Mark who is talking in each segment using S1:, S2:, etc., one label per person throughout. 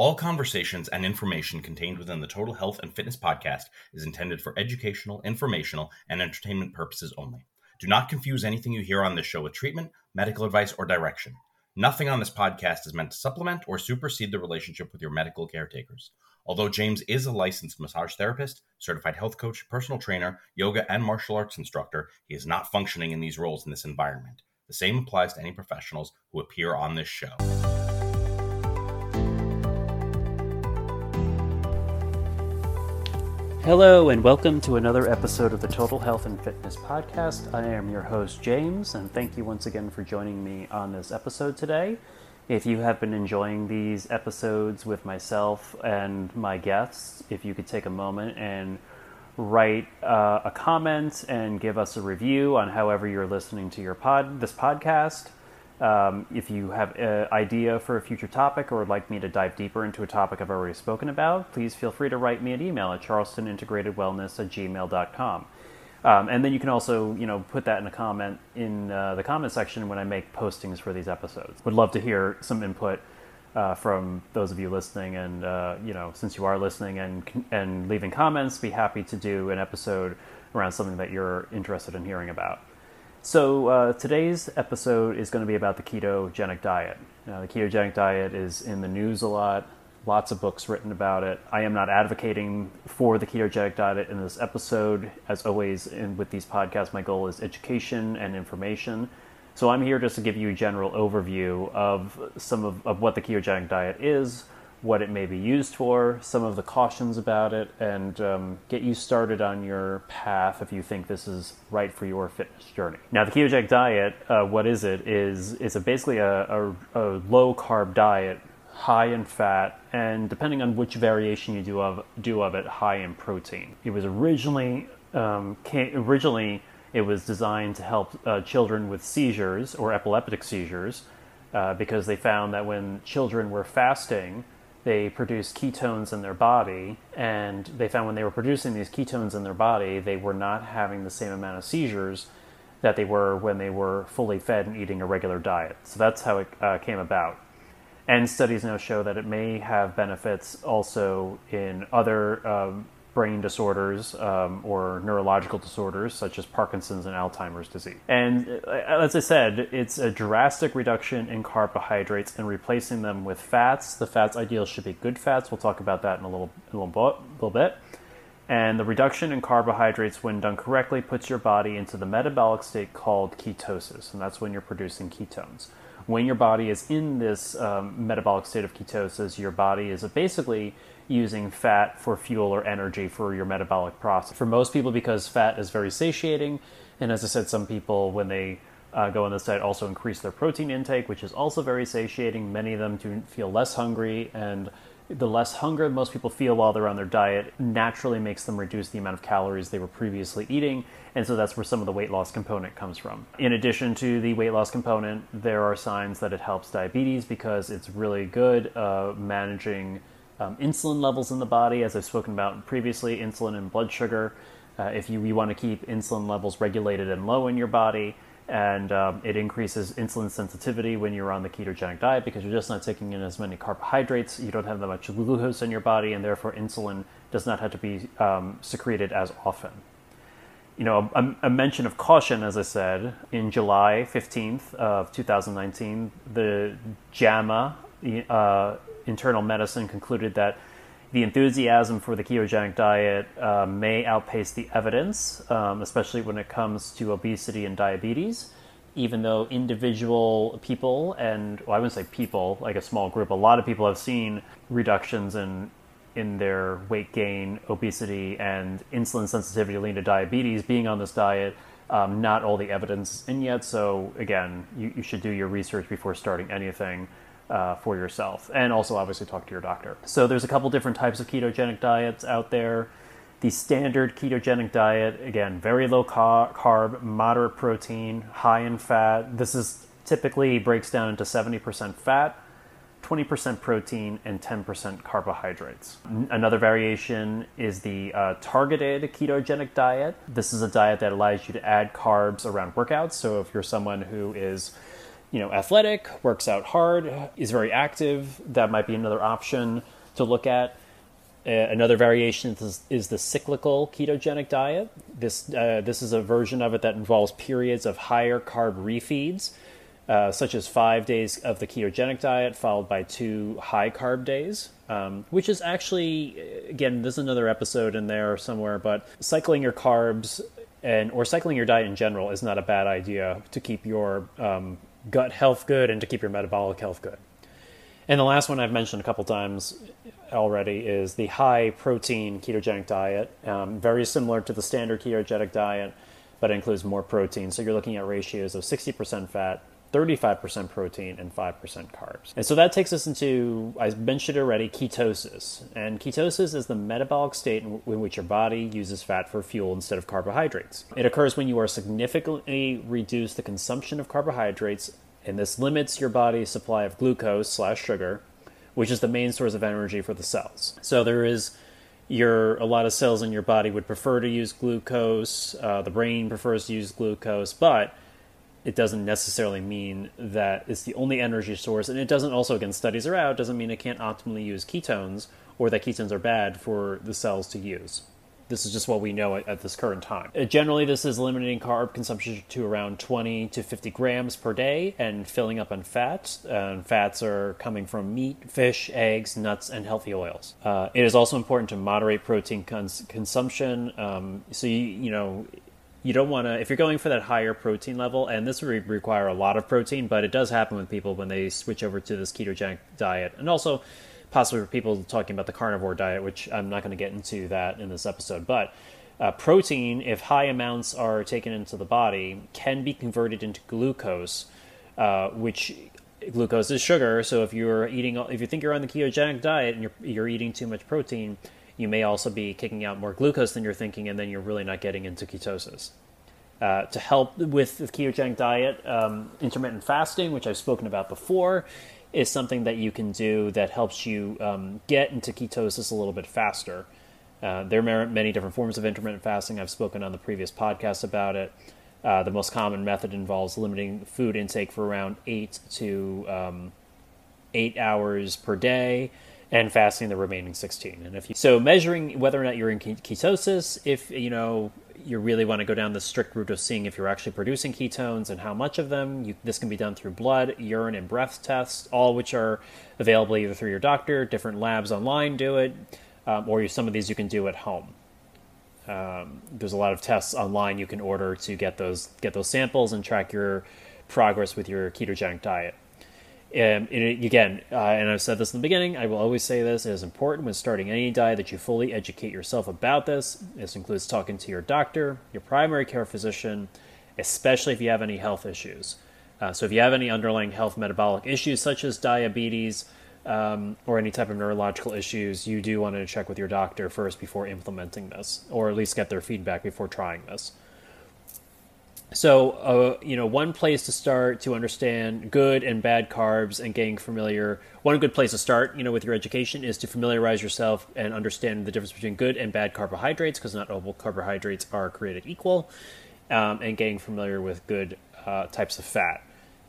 S1: All conversations and information contained within the Total Health and Fitness podcast is intended for educational, informational, and entertainment purposes only. Do not confuse anything you hear on this show with treatment, medical advice, or direction. Nothing on this podcast is meant to supplement or supersede the relationship with your medical caretakers. Although James is a licensed massage therapist, certified health coach, personal trainer, yoga, and martial arts instructor, he is not functioning in these roles in this environment. The same applies to any professionals who appear on this show.
S2: Hello, and welcome to another episode of the Total Health and Fitness Podcast. I am your host, James, and thank you once again for joining me on this episode today. If you have been enjoying these episodes with myself and my guests, if you could take a moment and write uh, a comment and give us a review on however you're listening to your pod this podcast. Um, if you have an idea for a future topic or would like me to dive deeper into a topic I've already spoken about, please feel free to write me an email at charlestonintegratedwellness at gmail.com. Um, and then you can also, you know, put that in a comment in uh, the comment section when I make postings for these episodes. Would love to hear some input uh, from those of you listening, and uh, you know, since you are listening and and leaving comments, be happy to do an episode around something that you're interested in hearing about. So uh, today's episode is going to be about the ketogenic diet. Now, the ketogenic diet is in the news a lot. Lots of books written about it. I am not advocating for the ketogenic diet in this episode. As always, in, with these podcasts, my goal is education and information. So I'm here just to give you a general overview of some of, of what the ketogenic diet is, what it may be used for, some of the cautions about it, and um, get you started on your path if you think this is right for your fitness journey. Now, the ketogenic diet, uh, what is it? Is it's a basically a, a, a, low carb diet, high in fat, and depending on which variation you do of do of it, high in protein. It was originally um, came, originally it was designed to help uh, children with seizures or epileptic seizures. Uh, because they found that when children were fasting, they produced ketones in their body, and they found when they were producing these ketones in their body, they were not having the same amount of seizures that they were when they were fully fed and eating a regular diet. So that's how it uh, came about. And studies now show that it may have benefits also in other um, brain disorders um, or neurological disorders such as Parkinson's and Alzheimer's disease. And uh, as I said, it's a drastic reduction in carbohydrates and replacing them with fats. The fats ideal should be good fats. We'll talk about that in a little, a little, little bit. And the reduction in carbohydrates, when done correctly, puts your body into the metabolic state called ketosis, and that's when you're producing ketones. When your body is in this um, metabolic state of ketosis, your body is basically using fat for fuel or energy for your metabolic process. For most people, because fat is very satiating, and as I said, some people, when they uh, go on this diet, also increase their protein intake, which is also very satiating. Many of them do feel less hungry, and the less hunger most people feel while they're on their diet naturally makes them reduce the amount of calories they were previously eating, and so that's where some of the weight loss component comes from. In addition to the weight loss component, there are signs that it helps diabetes because it's really good uh, managing um, insulin levels in the body, as I've spoken about previously, insulin and blood sugar. Uh, if you, you want to keep insulin levels regulated and low in your body, and um, it increases insulin sensitivity when you're on the ketogenic diet because you're just not taking in as many carbohydrates, you don't have that much glucose in your body, and therefore insulin does not have to be um, secreted as often. You know, a, a, mention of caution, as I said, in July 15th of 2019, the JAMA uh, internal medicine concluded that the enthusiasm for the ketogenic diet uh, may outpace the evidence, um, especially when it comes to obesity and diabetes. Even though individual people, and well, I wouldn't say people, like a small group, a lot of people have seen reductions in in their weight gain, obesity, and insulin sensitivity leading to diabetes. Being on this diet, um, not all the evidence in yet. So again, you, you should do your research before starting anything uh, for yourself, and also obviously talk to your doctor. So there's a couple different types of ketogenic diets out there. The standard ketogenic diet, again, very low carb, moderate protein, high in fat. This is typically breaks down into 70% fat, 20% protein, and 10% carbohydrates. Another variation is the uh, targeted ketogenic diet. This is a diet that allows you to add carbs around workouts. So if you're someone who is you know, athletic, works out hard, is very active, that might be another option to look at. Uh, another variation is, is, the cyclical ketogenic diet. This uh, this is a version of it that involves periods of higher carb refeeds, uh, such as five days of the ketogenic diet followed by two high carb days, um, which is actually again there's another episode in there somewhere. But cycling your carbs and or cycling your diet in general is not a bad idea to keep your um, gut health good and to keep your metabolic health good. And the last one I've mentioned a couple times already is the high protein ketogenic diet, um, very similar to the standard ketogenic diet, but it includes more protein. So you're looking at ratios of 60% fat, 35% protein, and 5% carbs. And so that takes us into, I mentioned already, ketosis. And ketosis is the metabolic state in, in which your body uses fat for fuel instead of carbohydrates. It occurs when you are significantly reduce the consumption of carbohydrates, and this limits your body's supply of glucose slash sugar which is the main source of energy for the cells. So there is your a lot of cells in your body would prefer to use glucose. Uh, the brain prefers to use glucose, but it doesn't necessarily mean that it's the only energy source, and it doesn't also, again, studies are out, doesn't mean it can't optimally use ketones or that ketones are bad for the cells to use. This is just what we know at, at this current time. Uh, generally, this is limiting carb consumption to around 20 to 50 grams per day and filling up on fats. Uh, fats are coming from meat, fish, eggs, nuts, and healthy oils. Uh, it is also important to moderate protein cons- consumption. Um, so, you, you know, you don't want to if you're going for that higher protein level and this would require a lot of protein but it does happen with people when they switch over to this ketogenic diet and also possibly for people talking about the carnivore diet, which I'm not going to get into that in this episode. But uh, protein, if high amounts are taken into the body, can be converted into glucose, uh, which glucose is sugar. So if you're eating, if you think you're on the ketogenic diet and you're you're eating too much protein, you may also be kicking out more glucose than you're thinking, and then you're really not getting into ketosis. Uh, to help with the ketogenic diet, um, intermittent fasting, which I've spoken about before, is something that you can do that helps you um, get into ketosis a little bit faster. Uh, there are many different forms of intermittent fasting. I've spoken on the previous podcast about it. Uh, the most common method involves limiting food intake for around eight to um, eight hours per day and fasting the remaining 16 and if you so measuring whether or not you're in ketosis if you know you really want to go down the strict route of seeing if you're actually producing ketones and how much of them. You, this can be done through blood, urine, and breath tests, all which are available either through your doctor, different labs online do it, um, or some of these you can do at home. Um, there's a lot of tests online you can order to get those get those samples and track your progress with your ketogenic diet. Um, it, again, uh, and I've said this in the beginning, I will always say this, it is important when starting any diet that you fully educate yourself about this. This includes talking to your doctor, your primary care physician, especially if you have any health issues. Uh, so if you have any underlying health metabolic issues such as diabetes um, or any type of neurological issues, you do want to check with your doctor first before implementing this, or at least get their feedback before trying this. So, uh, you know, one place to start to understand good and bad carbs and getting familiar. One good place to start, you know, with your education is to familiarize yourself and understand the difference between good and bad carbohydrates, because not all carbohydrates are created equal, um, and getting familiar with good uh, types of fat.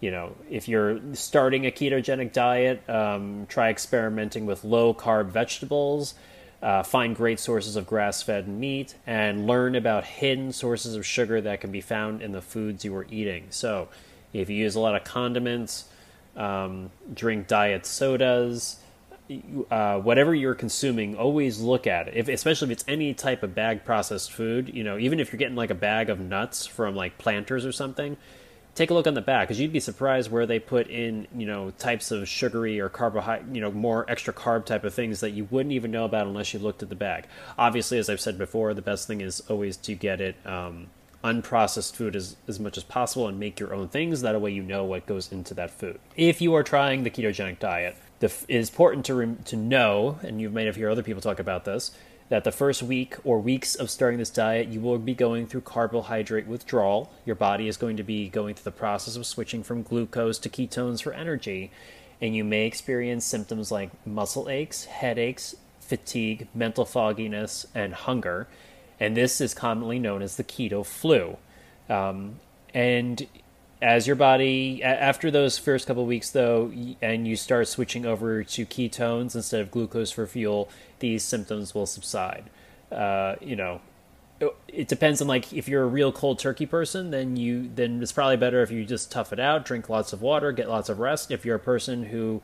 S2: You know, if you're starting a ketogenic diet, um, try experimenting with low carb vegetables uh, find great sources of grass fed meat, and learn about hidden sources of sugar that can be found in the foods you are eating. So, if you use a lot of condiments, um, drink diet sodas, uh, whatever you're consuming, always look at it. If, especially if it's any type of bag processed food, you know, even if you're getting like a bag of nuts from like Planters or something, take a look on the back because you'd be surprised where they put in you know types of sugary or carbohydrate you know more extra carb type of things that you wouldn't even know about unless you looked at the bag. Obviously as i've said before the best thing is always to get it um, unprocessed food as, as much as possible and make your own things. That way you know what goes into that food. If you are trying the ketogenic diet the, it is important to, re, to know and you may have heard other people talk about this that the first week or weeks of starting this diet, you will be going through carbohydrate withdrawal. Your body is going to be going through the process of switching from glucose to ketones for energy, and you may experience symptoms like muscle aches, headaches, fatigue, mental fogginess, and hunger. And this is commonly known as the keto flu. Um, and as your body after those first couple weeks though and you start switching over to ketones instead of glucose for fuel these symptoms will subside. Uh, you know it depends on like if you're a real cold turkey person then you then it's probably better if you just tough it out drink lots of water get lots of rest. If you're a person who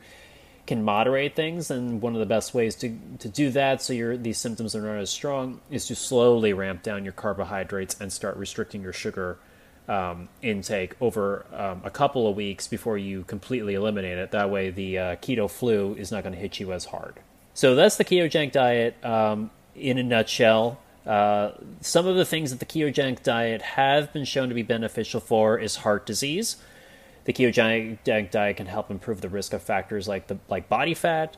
S2: can moderate things then one of the best ways to, to do that so your these symptoms are not as strong is to slowly ramp down your carbohydrates and start restricting your sugar um, intake over um, a couple of weeks before you completely eliminate it that way the uh, keto flu is not going to hit you as hard so that's the ketogenic diet um, in a nutshell uh, some of the things that the ketogenic diet have been shown to be beneficial for is heart disease. The ketogenic diet can help improve the risk of factors like the like body fat,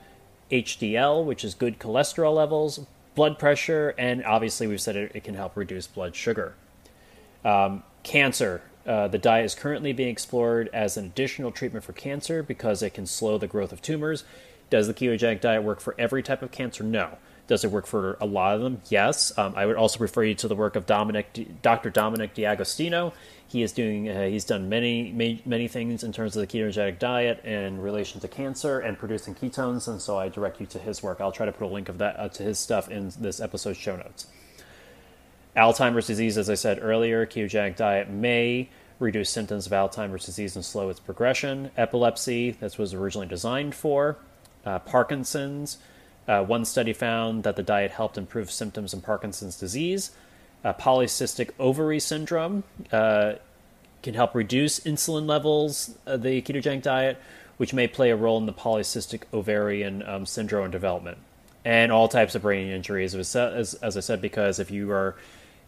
S2: HDL, which is good cholesterol levels, blood pressure, and obviously we've said it, it can help reduce blood sugar. Um, cancer. Uh, the diet is currently being explored as an additional treatment for cancer because it can slow the growth of tumors. Does the ketogenic diet work for every type of cancer? No. Does it work for a lot of them? Yes. Um, I would also refer you to the work of Dominic, Dr. Dominic D'Agostino. He is doing. Uh, he's done many, many, many things in terms of the ketogenic diet in relation to cancer and producing ketones. And so I direct you to his work. I'll try to put a link of that uh, to his stuff in this episode's show notes. Alzheimer's disease, as I said earlier, ketogenic diet may reduce symptoms of Alzheimer's disease and slow its progression. Epilepsy, this was originally designed for. Uh, Parkinson's, uh, one study found that the diet helped improve symptoms in Parkinson's disease. Uh, polycystic ovary syndrome uh, can help reduce insulin levels, the ketogenic diet, which may play a role in the polycystic ovarian um, syndrome development. And all types of brain injuries, as, as I said, because if you are,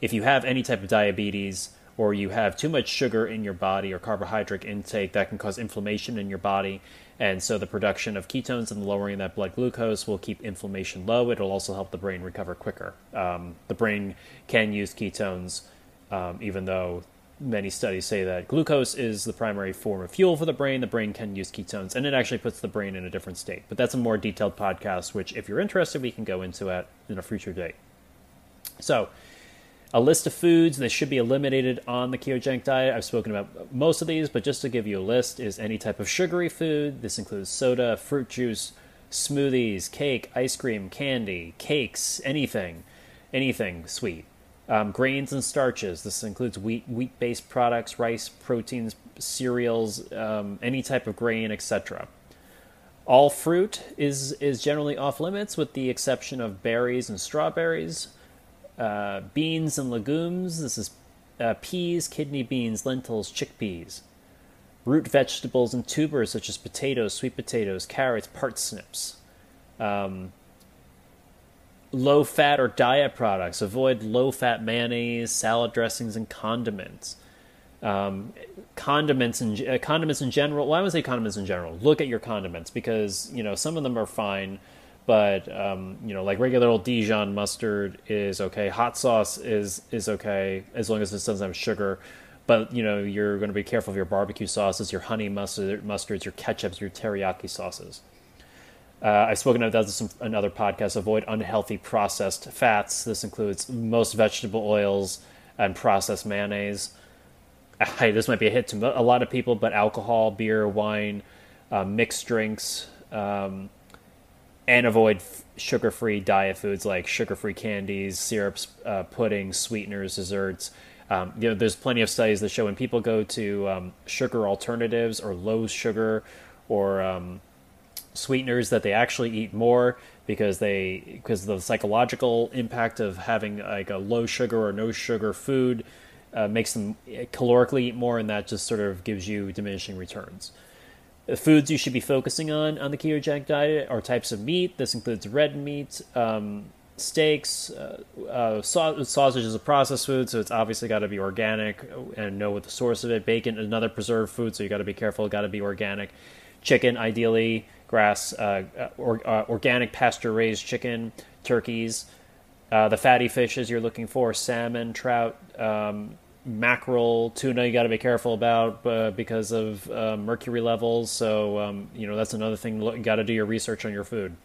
S2: if you have any type of diabetes or you have too much sugar in your body or carbohydrate intake, that can cause inflammation in your body and so the production of ketones and lowering that blood glucose will keep inflammation low. It'll also help the brain recover quicker. Um, the brain can use ketones, um, even though many studies say that glucose is the primary form of fuel for the brain. The brain can use ketones, and it actually puts the brain in a different state. But that's a more detailed podcast, which, if you're interested, we can go into at in a future date. So, a list of foods that should be eliminated on the ketogenic diet. I've spoken about most of these, but just to give you a list is any type of sugary food. This includes soda, fruit juice, smoothies, cake, ice cream, candy, cakes, anything, anything sweet. Um, grains and starches. This includes wheat, wheat-based products, rice, proteins, cereals, um, any type of grain, etc. All fruit is is generally off limits, with the exception of berries and strawberries. Uh, beans and legumes. This is uh, peas, kidney beans, lentils, chickpeas. Root vegetables and tubers such as potatoes, sweet potatoes, carrots, parsnips. Um, low fat or diet products. Avoid low fat mayonnaise, salad dressings, and condiments. Um, condiments and uh, condiments in general. Well, I would say condiments in general. Look at your condiments because you know some of them are fine but um, you know, like regular old Dijon mustard is okay. Hot sauce is is okay as long as it doesn't have sugar. But you know, you're going to be careful of your barbecue sauces, your honey mustard, mustards, your ketchups, your teriyaki sauces. Uh, I've spoken about this in another podcast. Avoid unhealthy processed fats. This includes most vegetable oils and processed mayonnaise. Hey, this might be a hit to a lot of people, but alcohol, beer, wine, uh, mixed drinks. Um, and avoid sugar-free diet foods like sugar-free candies, syrups, uh, puddings, sweeteners, desserts. Um, you know, there's plenty of studies that show when people go to um, sugar alternatives or low sugar or um, sweeteners that they actually eat more because they because the psychological impact of having like a low sugar or no sugar food uh, makes them calorically eat more, and that just sort of gives you diminishing returns. Foods you should be focusing on on the ketogenic diet are types of meat. This includes red meat, um, steaks, uh, uh, sausage is a processed food, so it's obviously got to be organic and know what the source of it. Bacon, another preserved food, so you got to be careful. Got to be organic. Chicken, ideally grass, uh, uh or, uh, organic pasture raised chicken, turkeys. Uh, the fatty fishes you're looking for: salmon, trout. Um, mackerel, tuna, you got to be careful about uh, because of uh, mercury levels. So, um, you know, that's another thing. You got to do your research on your food.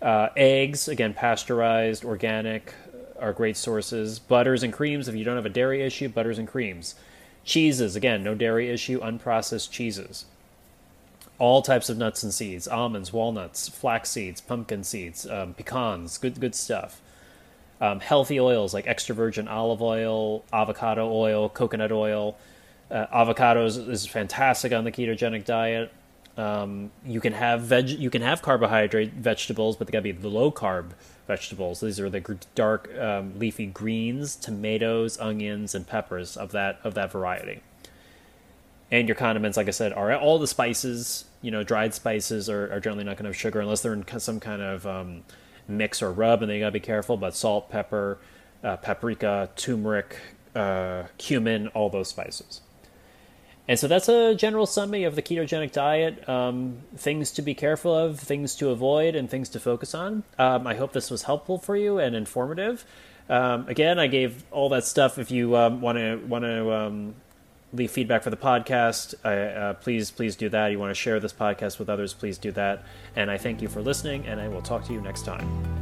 S2: Uh, eggs, again, pasteurized, organic, are great sources. Butters and creams, if you don't have a dairy issue, butters and creams. Cheeses, again, no dairy issue, unprocessed cheeses. All types of nuts and seeds almonds, walnuts, flax seeds, pumpkin seeds, um, pecans, good, good stuff. Um, healthy oils like extra virgin olive oil, avocado oil, coconut oil. Uh, avocados is fantastic on the ketogenic diet. Um, you can have veg, you can have carbohydrate vegetables, but they gotta be the low carb vegetables. These are the dark um, leafy greens, tomatoes, onions, and peppers of that of that variety. And your condiments, like I said, are all the spices. You know, dried spices are, are generally not going to have sugar unless they're in some kind of um, mix or rub, and then you got to be careful. But salt, pepper, uh, paprika, turmeric, uh, cumin, all those spices. And so that's a general summary of the ketogenic diet. Um, things to be careful of, things to avoid, and things to focus on. Um, I hope this was helpful for you and informative. Um, again, I gave all that stuff. If you want to want to leave feedback for the podcast, uh, please please do that. You want to share this podcast with others, please do that. And I thank you for listening, and I will talk to you next time.